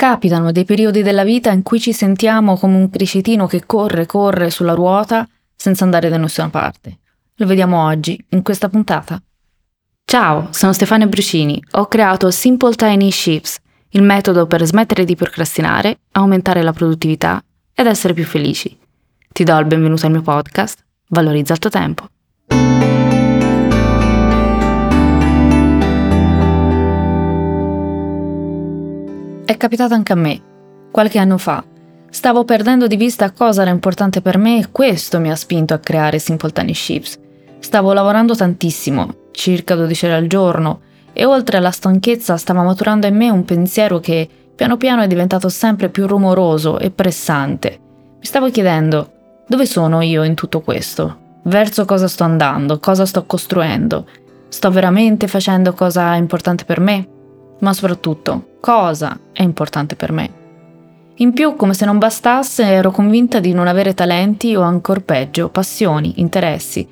Capitano dei periodi della vita in cui ci sentiamo come un cricetino che corre, corre sulla ruota senza andare da nessuna parte. Lo vediamo oggi, in questa puntata. Ciao, sono Stefania Brucini. Ho creato Simple Tiny Shifts, il metodo per smettere di procrastinare, aumentare la produttività ed essere più felici. Ti do il benvenuto al mio podcast, Valorizza il tuo tempo. È capitato anche a me, qualche anno fa. Stavo perdendo di vista cosa era importante per me e questo mi ha spinto a creare Simple Tiny Shifts. Stavo lavorando tantissimo, circa 12 ore al giorno, e oltre alla stanchezza stava maturando in me un pensiero che piano piano è diventato sempre più rumoroso e pressante. Mi stavo chiedendo, dove sono io in tutto questo? Verso cosa sto andando? Cosa sto costruendo? Sto veramente facendo cosa importante per me? Ma soprattutto, cosa è importante per me. In più, come se non bastasse, ero convinta di non avere talenti o ancor peggio, passioni, interessi.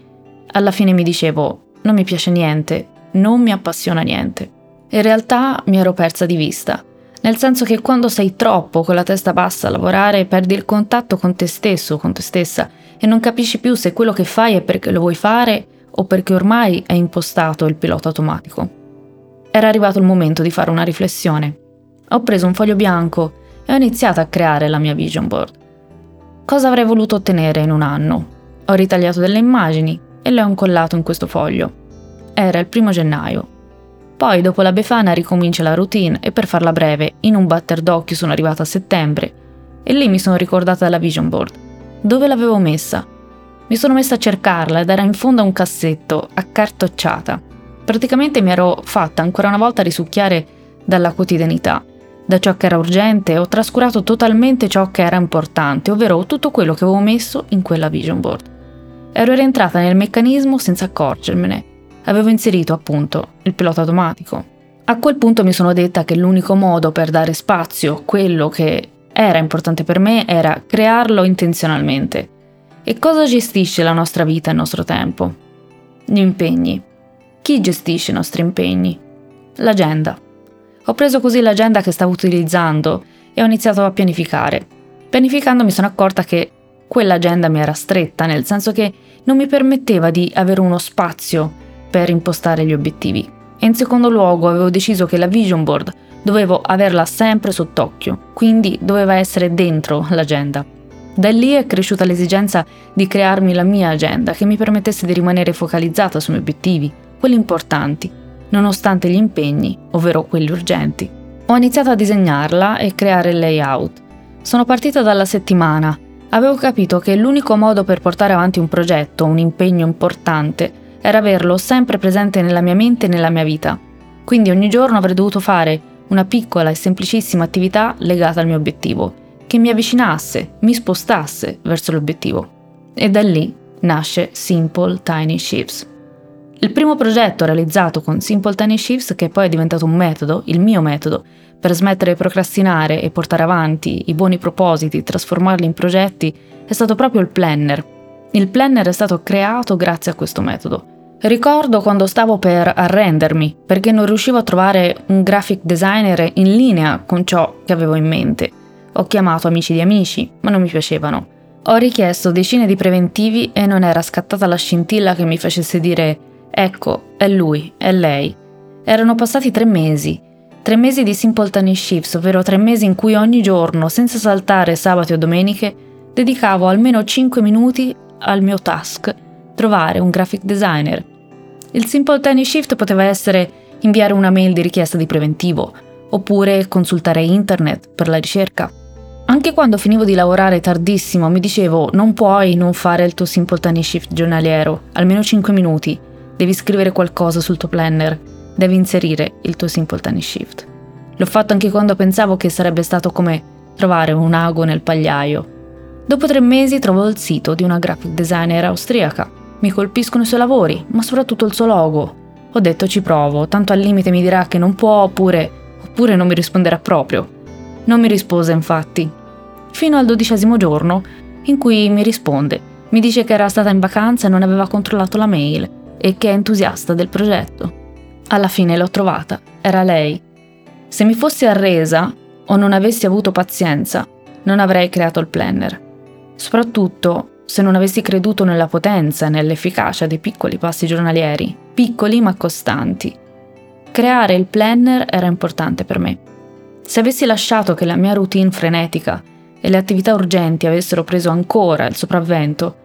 Alla fine mi dicevo, non mi piace niente, non mi appassiona niente. In realtà mi ero persa di vista, nel senso che quando sei troppo con la testa bassa a lavorare perdi il contatto con te stesso o con te stessa e non capisci più se quello che fai è perché lo vuoi fare o perché ormai è impostato il pilota automatico. Era arrivato il momento di fare una riflessione ho preso un foglio bianco e ho iniziato a creare la mia vision board. Cosa avrei voluto ottenere in un anno? Ho ritagliato delle immagini e le ho incollato in questo foglio. Era il primo gennaio. Poi, dopo la Befana, ricomincia la routine e per farla breve, in un batter d'occhio sono arrivata a settembre e lì mi sono ricordata della vision board. Dove l'avevo messa? Mi sono messa a cercarla ed era in fondo a un cassetto, accartocciata. Praticamente mi ero fatta ancora una volta risucchiare dalla quotidianità da ciò che era urgente, ho trascurato totalmente ciò che era importante, ovvero tutto quello che avevo messo in quella vision board. Ero rientrata nel meccanismo senza accorgermene. Avevo inserito, appunto, il pilota automatico. A quel punto mi sono detta che l'unico modo per dare spazio a quello che era importante per me era crearlo intenzionalmente. E cosa gestisce la nostra vita e il nostro tempo? Gli impegni. Chi gestisce i nostri impegni? L'agenda. Ho preso così l'agenda che stavo utilizzando e ho iniziato a pianificare. Pianificando mi sono accorta che quell'agenda mi era stretta, nel senso che non mi permetteva di avere uno spazio per impostare gli obiettivi. E in secondo luogo avevo deciso che la vision board dovevo averla sempre sott'occhio, quindi doveva essere dentro l'agenda. Da lì è cresciuta l'esigenza di crearmi la mia agenda che mi permettesse di rimanere focalizzata sui miei obiettivi, quelli importanti, nonostante gli impegni, ovvero quelli urgenti. Ho iniziato a disegnarla e creare il layout. Sono partita dalla settimana. Avevo capito che l'unico modo per portare avanti un progetto, un impegno importante, era averlo sempre presente nella mia mente e nella mia vita. Quindi ogni giorno avrei dovuto fare una piccola e semplicissima attività legata al mio obiettivo, che mi avvicinasse, mi spostasse verso l'obiettivo. E da lì nasce Simple Tiny Shifts. Il primo progetto realizzato con Simple Tiny Shifts, che poi è diventato un metodo, il mio metodo, per smettere di procrastinare e portare avanti i buoni propositi, trasformarli in progetti, è stato proprio il planner. Il planner è stato creato grazie a questo metodo. Ricordo quando stavo per arrendermi, perché non riuscivo a trovare un graphic designer in linea con ciò che avevo in mente. Ho chiamato amici di amici, ma non mi piacevano. Ho richiesto decine di preventivi e non era scattata la scintilla che mi facesse dire Ecco, è lui, è lei. Erano passati tre mesi. Tre mesi di Simple Tiny Shifts, ovvero tre mesi in cui ogni giorno, senza saltare sabati o domeniche, dedicavo almeno 5 minuti al mio task, trovare un graphic designer. Il Simple Tiny Shift poteva essere inviare una mail di richiesta di preventivo, oppure consultare internet per la ricerca. Anche quando finivo di lavorare tardissimo mi dicevo non puoi non fare il tuo Simple Tiny Shift giornaliero, almeno 5 minuti, Devi scrivere qualcosa sul tuo planner, devi inserire il tuo Simple Tiny Shift. L'ho fatto anche quando pensavo che sarebbe stato come trovare un ago nel pagliaio. Dopo tre mesi trovo il sito di una graphic designer austriaca. Mi colpiscono i suoi lavori, ma soprattutto il suo logo. Ho detto ci provo, tanto al limite mi dirà che non può oppure, oppure non mi risponderà proprio. Non mi rispose infatti. Fino al dodicesimo giorno in cui mi risponde. Mi dice che era stata in vacanza e non aveva controllato la mail e che è entusiasta del progetto. Alla fine l'ho trovata, era lei. Se mi fossi arresa o non avessi avuto pazienza, non avrei creato il planner soprattutto se non avessi creduto nella potenza e nell'efficacia dei piccoli passi giornalieri, piccoli ma costanti. Creare il planner era importante per me. Se avessi lasciato che la mia routine frenetica e le attività urgenti avessero preso ancora il sopravvento,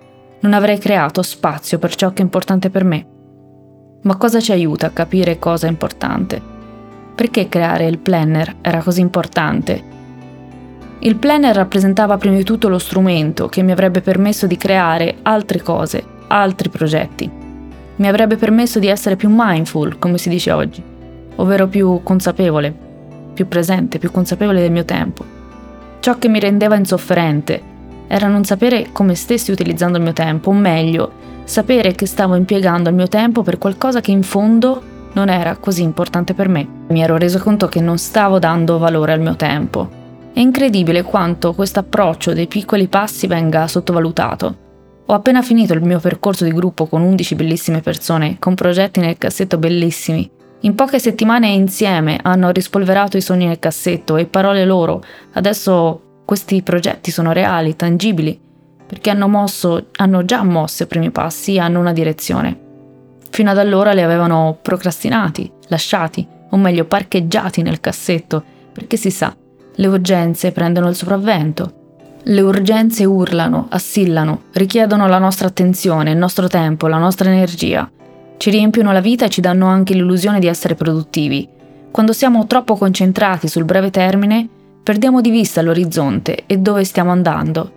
non avrei creato spazio per ciò che è importante per me. Ma cosa ci aiuta a capire cosa è importante? Perché creare il planner era così importante il planner rappresentava prima di tutto lo strumento che mi avrebbe permesso di creare altre cose, altri progetti. Mi avrebbe permesso di essere più mindful, come si dice oggi, ovvero più consapevole, più presente, più consapevole del mio tempo. Ciò che mi rendeva insofferente era non sapere come stessi utilizzando il mio tempo, o meglio, sapere che stavo impiegando il mio tempo per qualcosa che in fondo non era così importante per me. Mi ero reso conto che non stavo dando valore al mio tempo è incredibile quanto questo approccio dei piccoli passi venga sottovalutato. Ho appena finito il mio percorso di gruppo con 11 bellissime persone, con progetti nel cassetto bellissimi. In poche settimane insieme hanno rispolverato i sogni nel cassetto e parole loro. Adesso questi progetti sono reali, tangibili, perché hanno mosso, hanno già mosso i primi passi e hanno una direzione. Fino ad allora li avevano procrastinati, lasciati, o meglio parcheggiati nel cassetto, perché si sa, le urgenze prendono il sopravvento. Le urgenze urlano, assillano, richiedono la nostra attenzione, il nostro tempo, la nostra energia. Ci riempiono la vita e ci danno anche l'illusione di essere produttivi. Quando siamo troppo concentrati sul breve termine, perdiamo di vista l'orizzonte e dove stiamo andando.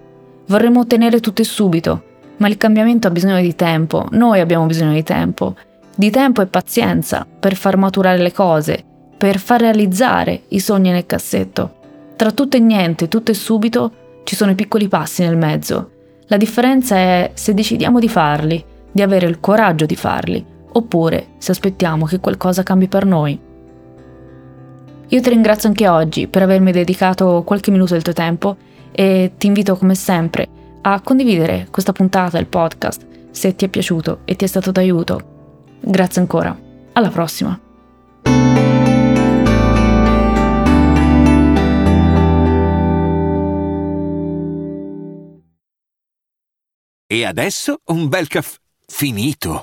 Vorremmo ottenere tutto e subito, ma il cambiamento ha bisogno di tempo, noi abbiamo bisogno di tempo. Di tempo e pazienza per far maturare le cose, per far realizzare i sogni nel cassetto. Tra tutto e niente, tutto e subito, ci sono i piccoli passi nel mezzo. La differenza è se decidiamo di farli, di avere il coraggio di farli, oppure se aspettiamo che qualcosa cambi per noi. Io ti ringrazio anche oggi per avermi dedicato qualche minuto del tuo tempo e ti invito come sempre a condividere questa puntata del podcast se ti è piaciuto e ti è stato d'aiuto. Grazie ancora. Alla prossima. E adesso un bel caffè finito.